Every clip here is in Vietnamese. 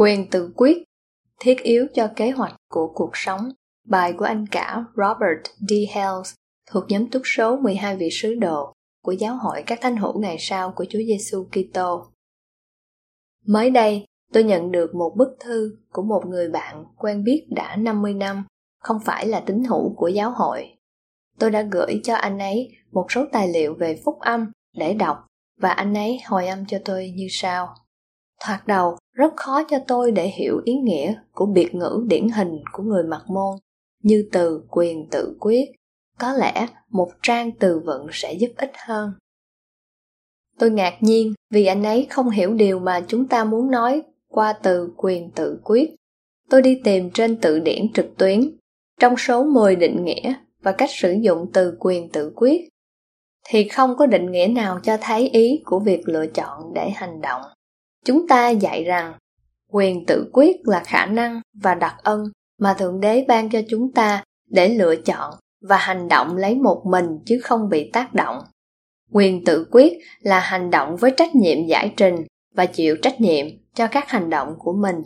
Quyền tự quyết thiết yếu cho kế hoạch của cuộc sống. Bài của anh cả Robert D. Hales thuộc nhóm túc số 12 vị sứ đồ của giáo hội các thánh hữu ngày sau của Chúa Giêsu Kitô. Mới đây, tôi nhận được một bức thư của một người bạn quen biết đã 50 năm, không phải là tín hữu của giáo hội. Tôi đã gửi cho anh ấy một số tài liệu về phúc âm để đọc và anh ấy hồi âm cho tôi như sau. Thoạt đầu, rất khó cho tôi để hiểu ý nghĩa của biệt ngữ điển hình của người mặt môn như từ quyền tự quyết. Có lẽ một trang từ vựng sẽ giúp ích hơn. Tôi ngạc nhiên vì anh ấy không hiểu điều mà chúng ta muốn nói qua từ quyền tự quyết. Tôi đi tìm trên từ điển trực tuyến trong số 10 định nghĩa và cách sử dụng từ quyền tự quyết thì không có định nghĩa nào cho thấy ý của việc lựa chọn để hành động chúng ta dạy rằng, quyền tự quyết là khả năng và đặc ân mà thượng đế ban cho chúng ta để lựa chọn và hành động lấy một mình chứ không bị tác động. Quyền tự quyết là hành động với trách nhiệm giải trình và chịu trách nhiệm cho các hành động của mình.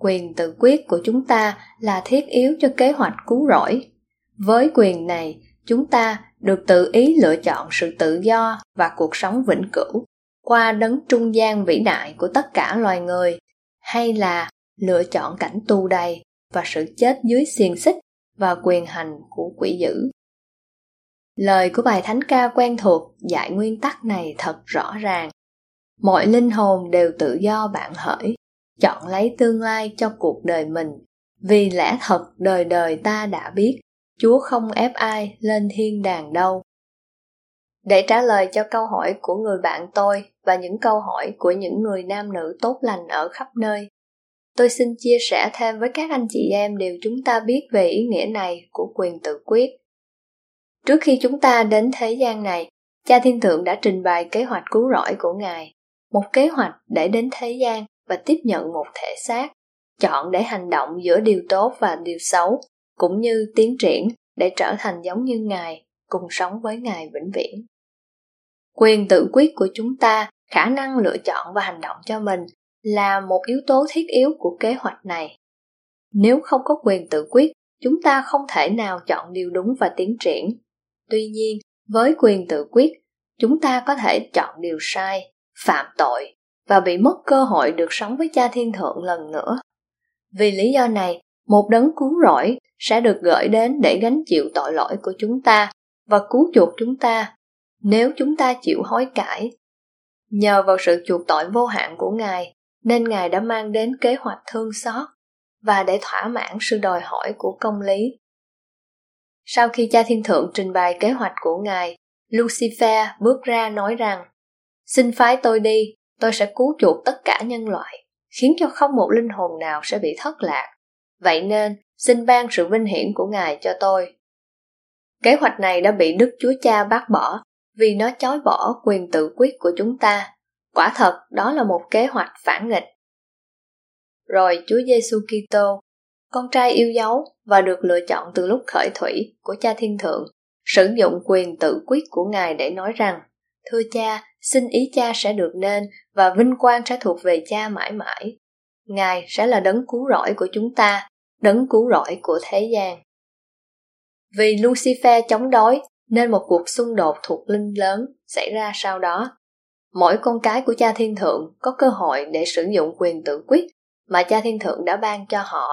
Quyền tự quyết của chúng ta là thiết yếu cho kế hoạch cứu rỗi. Với quyền này, chúng ta được tự ý lựa chọn sự tự do và cuộc sống vĩnh cửu qua đấng trung gian vĩ đại của tất cả loài người hay là lựa chọn cảnh tù đầy và sự chết dưới xiềng xích và quyền hành của quỷ dữ. Lời của bài thánh ca quen thuộc dạy nguyên tắc này thật rõ ràng. Mọi linh hồn đều tự do bạn hỡi, chọn lấy tương lai cho cuộc đời mình, vì lẽ thật đời đời ta đã biết, Chúa không ép ai lên thiên đàng đâu. Để trả lời cho câu hỏi của người bạn tôi và những câu hỏi của những người nam nữ tốt lành ở khắp nơi, tôi xin chia sẻ thêm với các anh chị em điều chúng ta biết về ý nghĩa này của quyền tự quyết. Trước khi chúng ta đến thế gian này, Cha Thiên Thượng đã trình bày kế hoạch cứu rỗi của Ngài, một kế hoạch để đến thế gian và tiếp nhận một thể xác, chọn để hành động giữa điều tốt và điều xấu, cũng như tiến triển để trở thành giống như Ngài, cùng sống với Ngài vĩnh viễn. Quyền tự quyết của chúng ta, khả năng lựa chọn và hành động cho mình là một yếu tố thiết yếu của kế hoạch này. Nếu không có quyền tự quyết, chúng ta không thể nào chọn điều đúng và tiến triển. Tuy nhiên, với quyền tự quyết, chúng ta có thể chọn điều sai, phạm tội và bị mất cơ hội được sống với cha thiên thượng lần nữa. Vì lý do này, một đấng cứu rỗi sẽ được gửi đến để gánh chịu tội lỗi của chúng ta và cứu chuộc chúng ta. Nếu chúng ta chịu hối cải nhờ vào sự chuộc tội vô hạn của ngài, nên ngài đã mang đến kế hoạch thương xót và để thỏa mãn sự đòi hỏi của công lý. Sau khi cha thiên thượng trình bày kế hoạch của ngài, lucifer bước ra nói rằng, xin phái tôi đi, tôi sẽ cứu chuộc tất cả nhân loại, khiến cho không một linh hồn nào sẽ bị thất lạc. Vậy nên, xin ban sự vinh hiển của ngài cho tôi. Kế hoạch này đã bị đức chúa cha bác bỏ vì nó chối bỏ quyền tự quyết của chúng ta Quả thật, đó là một kế hoạch phản nghịch. Rồi Chúa Giêsu Kitô, con trai yêu dấu và được lựa chọn từ lúc khởi thủy của Cha Thiên Thượng, sử dụng quyền tự quyết của Ngài để nói rằng, Thưa cha, xin ý cha sẽ được nên và vinh quang sẽ thuộc về cha mãi mãi. Ngài sẽ là đấng cứu rỗi của chúng ta, đấng cứu rỗi của thế gian. Vì Lucifer chống đối, nên một cuộc xung đột thuộc linh lớn xảy ra sau đó. Mỗi con cái của cha thiên thượng có cơ hội để sử dụng quyền tự quyết mà cha thiên thượng đã ban cho họ.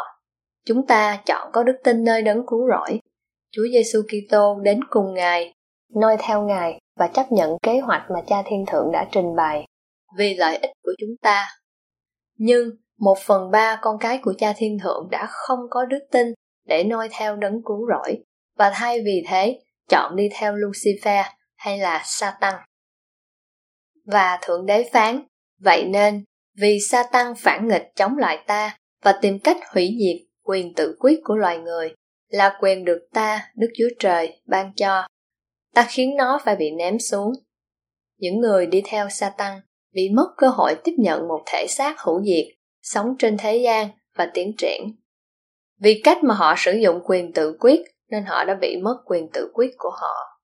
Chúng ta chọn có đức tin nơi đấng cứu rỗi. Chúa giêsu kitô đến cùng ngài, noi theo ngài và chấp nhận kế hoạch mà cha thiên thượng đã trình bày. Vì lợi ích của chúng ta. Nhưng một phần ba con cái của cha thiên thượng đã không có đức tin để noi theo đấng cứu rỗi. Và thay vì thế chọn đi theo lucifer hay là satan Và Thượng Đế phán, vậy nên, vì Satan phản nghịch chống lại ta và tìm cách hủy diệt quyền tự quyết của loài người, là quyền được ta, Đức Chúa Trời, ban cho. Ta khiến nó phải bị ném xuống. Những người đi theo Satan bị mất cơ hội tiếp nhận một thể xác hữu diệt, sống trên thế gian và tiến triển. Vì cách mà họ sử dụng quyền tự quyết nên họ đã bị mất quyền tự quyết của họ.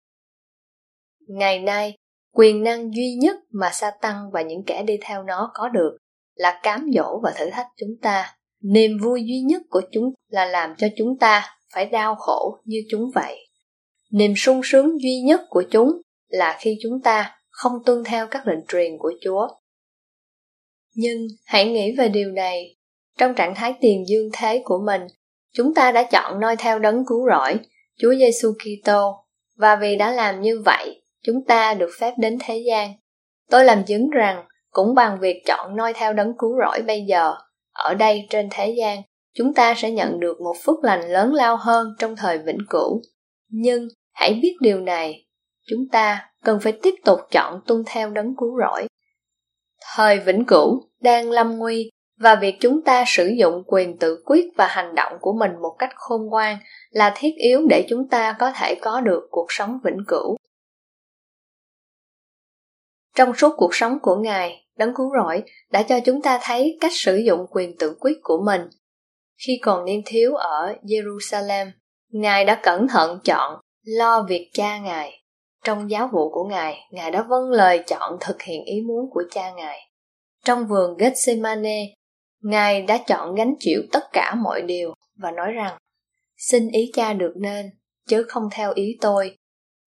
Ngày nay, quyền năng duy nhất mà sa tăng và những kẻ đi theo nó có được là cám dỗ và thử thách chúng ta. Niềm vui duy nhất của chúng là làm cho chúng ta phải đau khổ như chúng vậy. Niềm sung sướng duy nhất của chúng là khi chúng ta không tuân theo các lệnh truyền của Chúa. Nhưng hãy nghĩ về điều này, trong trạng thái tiền dương thế của mình, chúng ta đã chọn noi theo đấng cứu rỗi, Chúa Giêsu Kitô, và vì đã làm như vậy, chúng ta được phép đến thế gian. Tôi làm chứng rằng, cũng bằng việc chọn noi theo đấng cứu rỗi bây giờ, ở đây trên thế gian, chúng ta sẽ nhận được một phước lành lớn lao hơn trong thời vĩnh cửu. Nhưng hãy biết điều này, chúng ta cần phải tiếp tục chọn tuân theo đấng cứu rỗi. Thời vĩnh cửu đang lâm nguy và việc chúng ta sử dụng quyền tự quyết và hành động của mình một cách khôn ngoan là thiết yếu để chúng ta có thể có được cuộc sống vĩnh cửu. Trong suốt cuộc sống của Ngài, Đấng Cứu Rỗi đã cho chúng ta thấy cách sử dụng quyền tự quyết của mình. Khi còn niên thiếu ở Jerusalem, Ngài đã cẩn thận chọn lo việc cha Ngài trong giáo vụ của Ngài, Ngài đã vâng lời chọn thực hiện ý muốn của cha Ngài. Trong vườn Gethsemane, Ngài đã chọn gánh chịu tất cả mọi điều và nói rằng, xin ý cha được nên, chứ không theo ý tôi.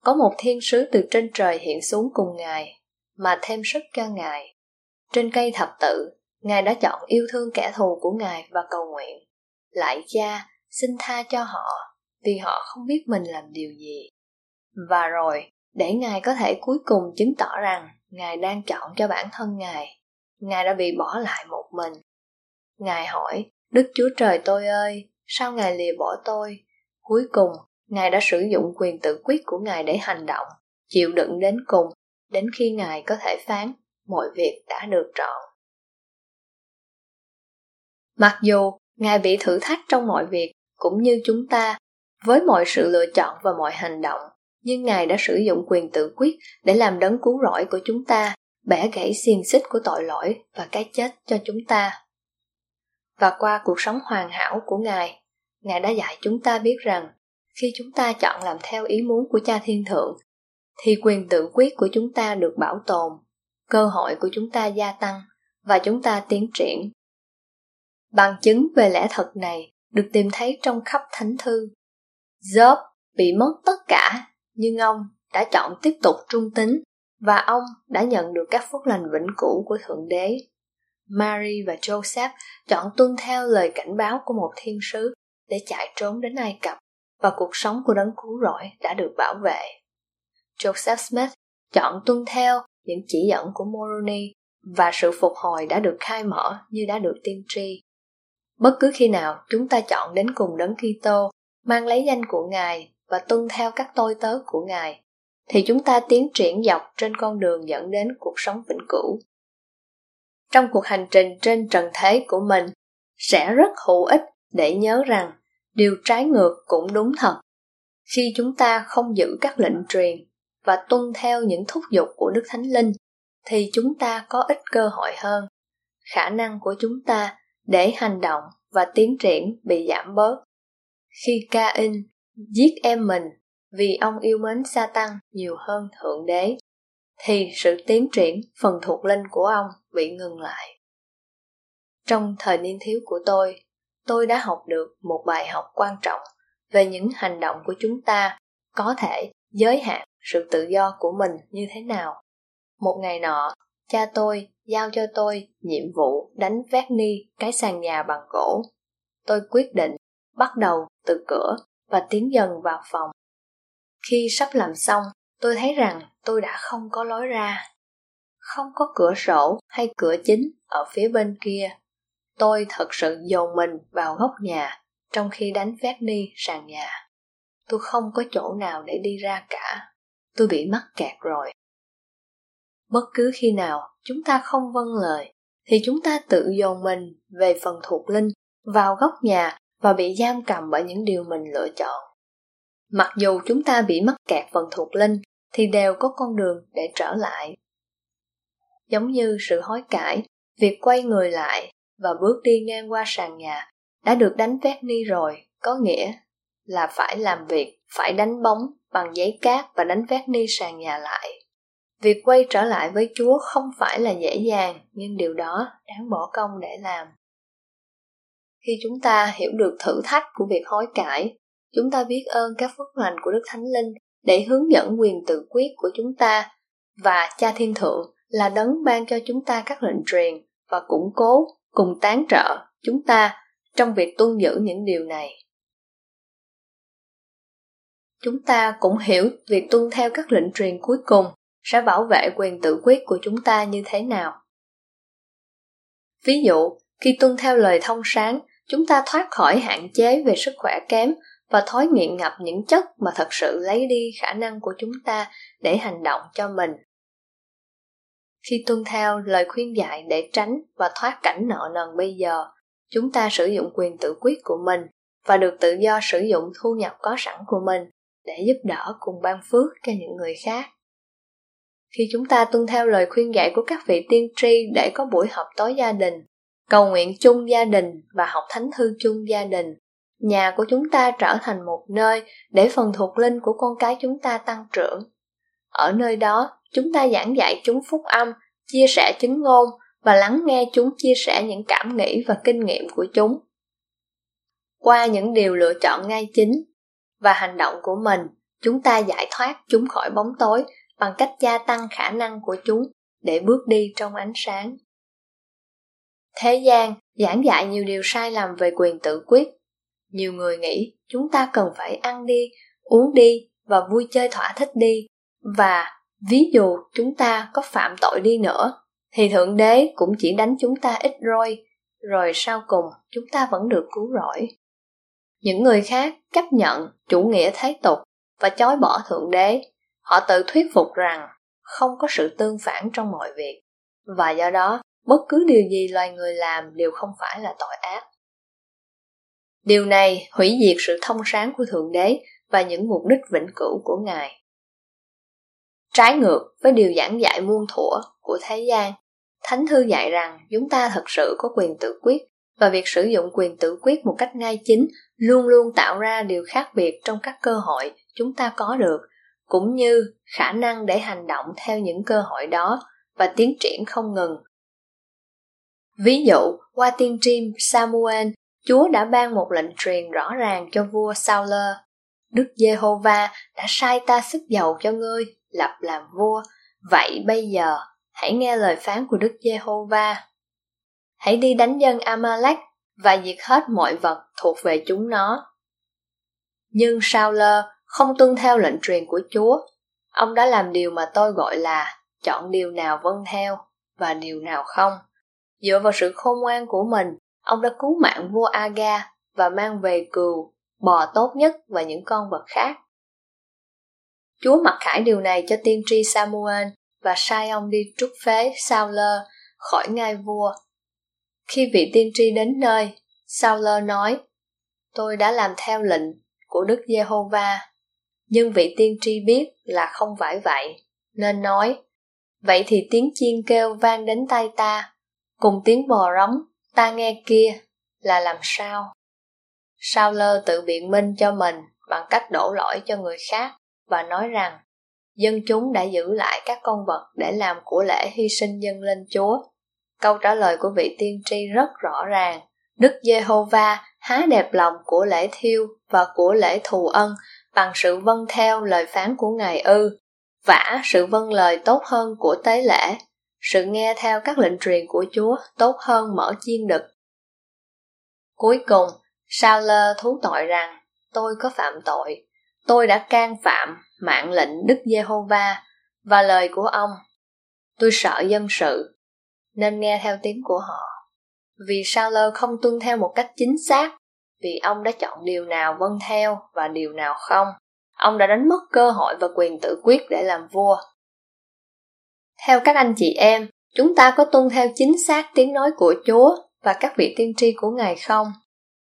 Có một thiên sứ từ trên trời hiện xuống cùng Ngài, mà thêm sức cho Ngài. Trên cây thập tự, Ngài đã chọn yêu thương kẻ thù của Ngài và cầu nguyện. Lại cha, xin tha cho họ, vì họ không biết mình làm điều gì. Và rồi, để Ngài có thể cuối cùng chứng tỏ rằng Ngài đang chọn cho bản thân Ngài. Ngài đã bị bỏ lại một mình. Ngài hỏi, Đức Chúa Trời tôi ơi, sao Ngài lìa bỏ tôi? Cuối cùng, Ngài đã sử dụng quyền tự quyết của Ngài để hành động, chịu đựng đến cùng, đến khi Ngài có thể phán, mọi việc đã được trọn. Mặc dù Ngài bị thử thách trong mọi việc, cũng như chúng ta, với mọi sự lựa chọn và mọi hành động, nhưng Ngài đã sử dụng quyền tự quyết để làm đấng cứu rỗi của chúng ta, bẻ gãy xiềng xích của tội lỗi và cái chết cho chúng ta. Và qua cuộc sống hoàn hảo của Ngài, Ngài đã dạy chúng ta biết rằng khi chúng ta chọn làm theo ý muốn của Cha Thiên Thượng, thì quyền tự quyết của chúng ta được bảo tồn, cơ hội của chúng ta gia tăng và chúng ta tiến triển. Bằng chứng về lẽ thật này được tìm thấy trong khắp thánh thư. Job bị mất tất cả nhưng ông đã chọn tiếp tục trung tín và ông đã nhận được các phúc lành vĩnh cửu của Thượng Đế. Mary và Joseph chọn tuân theo lời cảnh báo của một thiên sứ để chạy trốn đến Ai Cập và cuộc sống của đấng cứu rỗi đã được bảo vệ. Joseph Smith chọn tuân theo những chỉ dẫn của Moroni và sự phục hồi đã được khai mở như đã được tiên tri. Bất cứ khi nào chúng ta chọn đến cùng đấng Kitô mang lấy danh của Ngài và tuân theo các tôi tớ của Ngài, thì chúng ta tiến triển dọc trên con đường dẫn đến cuộc sống vĩnh cửu. Trong cuộc hành trình trên trần thế của mình, sẽ rất hữu ích để nhớ rằng điều trái ngược cũng đúng thật. Khi chúng ta không giữ các lệnh truyền và tuân theo những thúc giục của Đức Thánh Linh, thì chúng ta có ít cơ hội hơn. Khả năng của chúng ta để hành động và tiến triển bị giảm bớt. Khi ca-in giết em mình vì ông yêu mến sa tăng nhiều hơn thượng đế thì sự tiến triển phần thuộc linh của ông bị ngừng lại. Trong thời niên thiếu của tôi tôi đã học được một bài học quan trọng về những hành động của chúng ta có thể giới hạn sự tự do của mình như thế nào. Một ngày nọ cha tôi giao cho tôi nhiệm vụ đánh vét ni cái sàn nhà bằng gỗ. Tôi quyết định bắt đầu từ cửa và tiến dần vào phòng. Khi sắp làm xong, tôi thấy rằng tôi đã không có lối ra. Không có cửa sổ hay cửa chính ở phía bên kia. Tôi thật sự dồn mình vào góc nhà, trong khi đánh vét ni sàn nhà. Tôi không có chỗ nào để đi ra cả. Tôi bị mắc kẹt rồi. bất cứ khi nào chúng ta không vâng lời, thì chúng ta tự dồn mình về phần thuộc linh, vào góc nhà và bị giam cầm bởi những điều mình lựa chọn mặc dù chúng ta bị mắc kẹt phần thuộc linh thì đều có con đường để trở lại. Giống như sự hối cải, việc quay người lại và bước đi ngang qua sàn nhà đã được đánh vét ni rồi, có nghĩa là phải làm việc, phải đánh bóng bằng giấy cát và đánh vét ni sàn nhà lại. Việc quay trở lại với chúa không phải là dễ dàng, nhưng điều đó đáng bỏ công để làm. Khi chúng ta hiểu được thử thách của việc hối cải, chúng ta biết ơn các phước lành của đức thánh linh để hướng dẫn quyền tự quyết của chúng ta và cha thiên thượng là đấng ban cho chúng ta các lệnh truyền và củng cố, cùng tán trợ chúng ta trong việc tuân giữ những điều này. Chúng ta cũng hiểu việc tuân theo các lệnh truyền cuối cùng sẽ bảo vệ quyền tự quyết của chúng ta như thế nào. Ví dụ, khi tuân theo lời thông sáng, chúng ta thoát khỏi hạn chế về sức khỏe kém và thói nghiện ngập những chất mà thật sự lấy đi khả năng của chúng ta để hành động cho mình. Khi tuân theo lời khuyên dạy để tránh và thoát cảnh nợ nần bây giờ, chúng ta sử dụng quyền tự quyết của mình và được tự do sử dụng thu nhập có sẵn của mình để giúp đỡ cùng ban phước cho những người khác. Khi chúng ta tuân theo lời khuyên dạy của các vị tiên tri để có buổi họp tối gia đình, cầu nguyện chung gia đình và học thánh thư chung gia đình nhà của chúng ta trở thành một nơi để phần thuộc linh của con cái chúng ta tăng trưởng. Ở nơi đó, chúng ta giảng dạy chúng phúc âm, chia sẻ chứng ngôn và lắng nghe chúng chia sẻ những cảm nghĩ và kinh nghiệm của chúng. Qua những điều lựa chọn ngay chính và hành động của mình, chúng ta giải thoát chúng khỏi bóng tối bằng cách gia tăng khả năng của chúng để bước đi trong ánh sáng. Thế gian giảng dạy nhiều điều sai lầm về quyền tự quyết nhiều người nghĩ chúng ta cần phải ăn đi, uống đi và vui chơi thỏa thích đi. Và ví dụ chúng ta có phạm tội đi nữa, thì thượng đế cũng chỉ đánh chúng ta ít rồi rồi sau cùng chúng ta vẫn được cứu rỗi. Những người khác chấp nhận chủ nghĩa thế tục và chối bỏ thượng đế. Họ tự thuyết phục rằng không có sự tương phản trong mọi việc. Và do đó, bất cứ điều gì loài người làm đều không phải là tội ác điều này hủy diệt sự thông sáng của thượng đế và những mục đích vĩnh cửu của ngài. Trái ngược với điều giảng dạy muôn thuở của thế gian, thánh thư dạy rằng chúng ta thật sự có quyền tự quyết và việc sử dụng quyền tự quyết một cách ngay chính luôn luôn tạo ra điều khác biệt trong các cơ hội chúng ta có được, cũng như khả năng để hành động theo những cơ hội đó và tiến triển không ngừng. Ví dụ, qua tiên tri samuel chúa đã ban một lệnh truyền rõ ràng cho vua sauler đức giê-hô-va đã sai ta sức dầu cho ngươi, lập làm vua. Vậy bây giờ, hãy nghe lời phán của đức giê-hô-va. Hãy đi đánh dân amalek và diệt hết mọi vật thuộc về chúng nó. Nhưng Sauler không tuân theo lệnh truyền của chúa. Ông đã làm điều mà tôi gọi là chọn điều nào vâng theo và điều nào không. Dựa vào sự khôn ngoan của mình ông đã cứu mạng vua aga và mang về cừu, bò tốt nhất và những con vật khác. Chúa mặc khải điều này cho tiên tri samuel và sai ông đi trút phế Saul khỏi ngai vua. Khi vị tiên tri đến nơi Saul nói, tôi đã làm theo lệnh của đức giê-hô-va, nhưng vị tiên tri biết là không phải vậy, nên nói, vậy thì tiếng chiên kêu vang đến tay ta, cùng tiếng bò rống ta nghe kia là làm sao? Sao lơ tự biện minh cho mình bằng cách đổ lỗi cho người khác và nói rằng, dân chúng đã giữ lại các con vật để làm của lễ hy sinh dâng lên chúa? Câu trả lời của vị tiên tri rất rõ ràng. Đức giê-hô-va há đẹp lòng của lễ thiêu và của lễ thù ân bằng sự vâng theo lời phán của ngài ư, vả sự vâng lời tốt hơn của tế lễ sự nghe theo các lệnh truyền của chúa tốt hơn mở chiên đực. Cuối cùng sao lơ thú tội rằng, tôi có phạm tội. Tôi đã can phạm mạng lệnh đức giê-hô-va và lời của ông. Tôi sợ dân sự, nên nghe theo tiếng của họ. Vì sao lơ không tuân theo một cách chính xác, vì ông đã chọn điều nào vâng theo và điều nào không. Ông đã đánh mất cơ hội và quyền tự quyết để làm vua. Theo các anh chị em, chúng ta có tuân theo chính xác tiếng nói của Chúa và các vị tiên tri của Ngài không?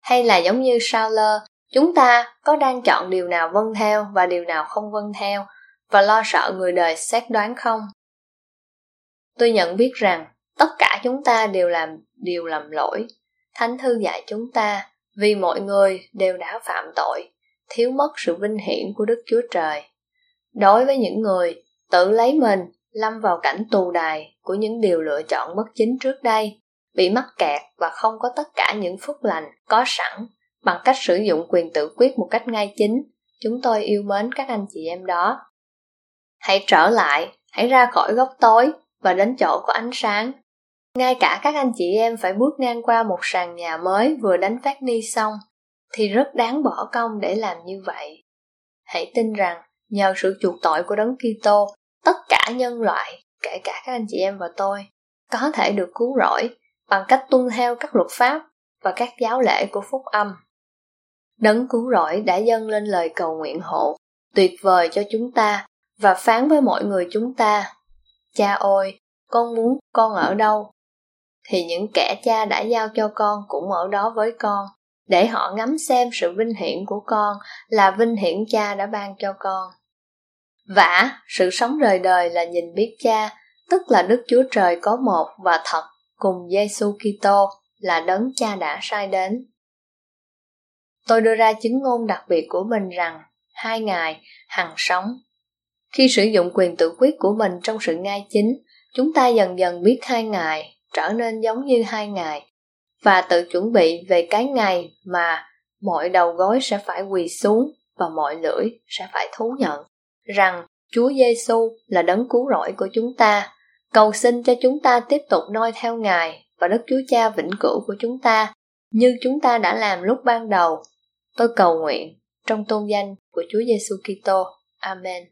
Hay là giống như Sauler, chúng ta có đang chọn điều nào vâng theo và điều nào không vâng theo và lo sợ người đời xét đoán không? Tôi nhận biết rằng tất cả chúng ta đều làm điều lầm lỗi. Thánh thư dạy chúng ta vì mọi người đều đã phạm tội, thiếu mất sự vinh hiển của Đức Chúa Trời. Đối với những người tự lấy mình lâm vào cảnh tù đài của những điều lựa chọn bất chính trước đây, bị mắc kẹt và không có tất cả những phúc lành có sẵn bằng cách sử dụng quyền tự quyết một cách ngay chính, chúng tôi yêu mến các anh chị em đó. Hãy trở lại, hãy ra khỏi góc tối và đến chỗ có ánh sáng. Ngay cả các anh chị em phải bước ngang qua một sàn nhà mới vừa đánh phát ni xong, thì rất đáng bỏ công để làm như vậy. Hãy tin rằng nhờ sự chuộc tội của đấng Kitô, tất cả nhân loại, kể cả các anh chị em và tôi, có thể được cứu rỗi bằng cách tuân theo các luật pháp và các giáo lễ của phúc âm. Đấng cứu rỗi đã dâng lên lời cầu nguyện hộ, tuyệt vời cho chúng ta và phán với mọi người chúng ta. Cha ôi con muốn con ở đâu? Thì những kẻ cha đã giao cho con cũng ở đó với con, để họ ngắm xem sự vinh hiển của con là vinh hiển cha đã ban cho con. Vả, sự sống rời đời là nhìn biết cha, tức là Đức Chúa Trời có một và thật cùng Giêsu Kitô là đấng cha đã sai đến. Tôi đưa ra chứng ngôn đặc biệt của mình rằng hai ngài hằng sống. Khi sử dụng quyền tự quyết của mình trong sự ngay chính, chúng ta dần dần biết hai ngài trở nên giống như hai ngài và tự chuẩn bị về cái ngày mà mọi đầu gối sẽ phải quỳ xuống và mọi lưỡi sẽ phải thú nhận rằng Chúa Giêsu là đấng cứu rỗi của chúng ta. Cầu xin cho chúng ta tiếp tục noi theo Ngài và Đức Chúa Cha vĩnh cửu của chúng ta, như chúng ta đã làm lúc ban đầu. Tôi cầu nguyện trong tôn danh của Chúa Giêsu Kitô. Amen.